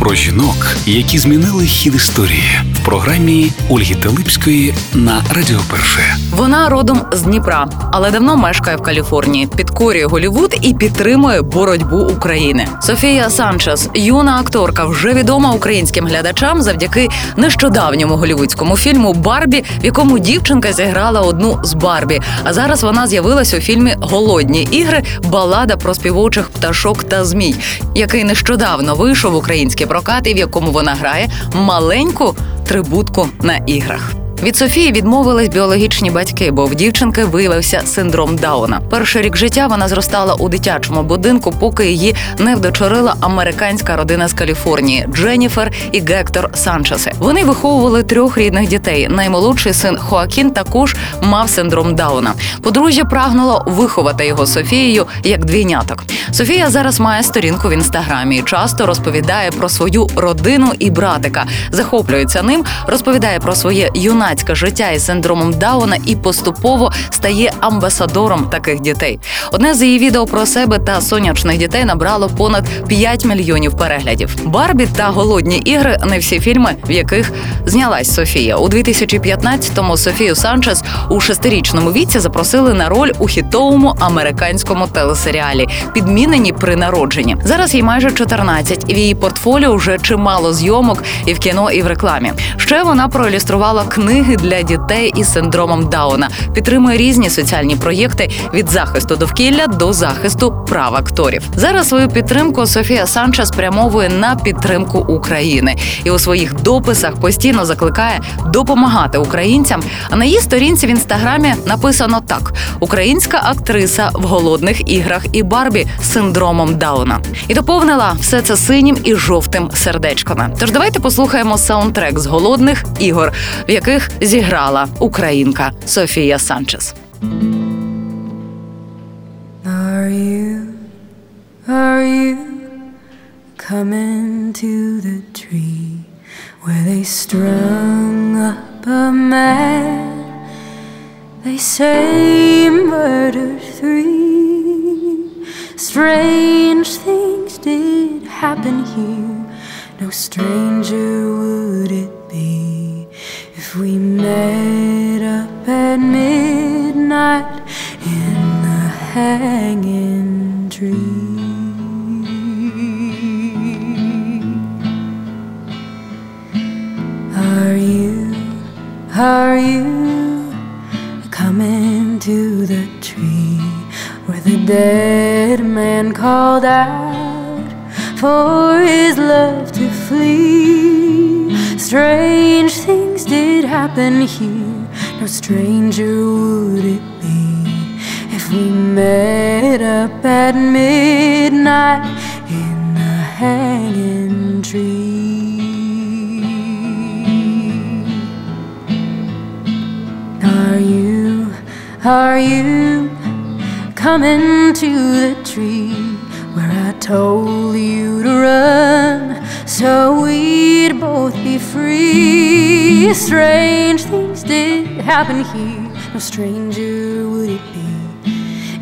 Про жінок, які змінили хід історії в програмі Ольги Телипської на Радіо Перше. Вона родом з Дніпра, але давно мешкає в Каліфорнії, підкорює Голівуд і підтримує боротьбу України. Софія Санчес, юна акторка, вже відома українським глядачам завдяки нещодавньому голівудському фільму Барбі, в якому дівчинка зіграла одну з Барбі. А зараз вона з'явилась у фільмі Голодні ігри балада про співучих пташок та змій, який нещодавно вийшов в український прокат, і в якому вона грає маленьку трибутку на іграх. Від Софії відмовились біологічні батьки, бо в дівчинки виявився синдром Дауна. Перший рік життя вона зростала у дитячому будинку, поки її не вдочорила американська родина з Каліфорнії Дженніфер і Гектор Санчеси. Вони виховували трьох рідних дітей. Наймолодший син Хоакін також мав синдром Дауна. Подружжя прагнуло виховати його Софією як двійняток. Софія зараз має сторінку в інстаграмі і часто розповідає про свою родину і братика, захоплюється ним, розповідає про своє юнацьке життя із синдромом Дауна і поступово стає амбасадором таких дітей. Одне з її відео про себе та сонячних дітей набрало понад 5 мільйонів переглядів. Барбі та голодні ігри не всі фільми, в яких знялась Софія. У 2015-му Софію Санчес у шестирічному віці запросили на роль у хітовому американському телесеріалі Підмінені при народженні. Зараз їй майже 14, і в її портфоліо вже чимало зйомок і в кіно, і в рекламі. Ще вона проілюструвала книги для дітей із синдромом Дауна, підтримує різні соціальні проєкти від захисту довкілля до захисту прав акторів. Зараз свою підтримку Софія Санчес спрямовує на підтримку України і у своїх дописах постійно закликає допомагати українцям. А на її сторінці в інстаграмі написано так: Українська актриса в голодних іграх і Барбі з синдромом Дауна. І доповнила все це синім і жовтим сердечками. Тож давайте послухаємо саундтрек з голодних ігор, в яких зіграла українка Софія Санчес. Are you, are you coming to the tree where they strung up a man? They say murdered three. Strange things did happen here. No stranger would it be if we met up at midnight in the hanging tree. Are you, are you coming to the tree where the dead man called out for his love to flee? Strange things did happen here, no stranger would it be if we met up at midnight in the hanging tree. Are you, are you coming to the tree where I told you to run so we'd both be free? Strange things did happen here, no stranger would it be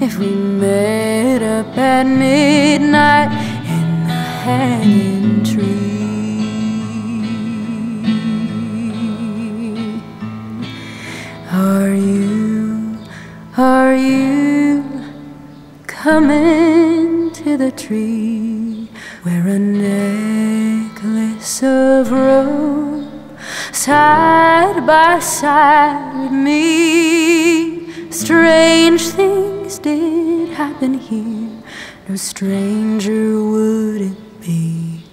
if we met up at midnight in the hanging tree. Are you, are you coming to the tree where a necklace of rope side by side with me? Strange things did happen here, no stranger would it be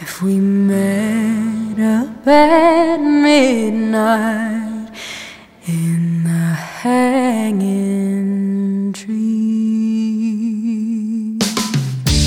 if we met up at midnight in the hanging tree.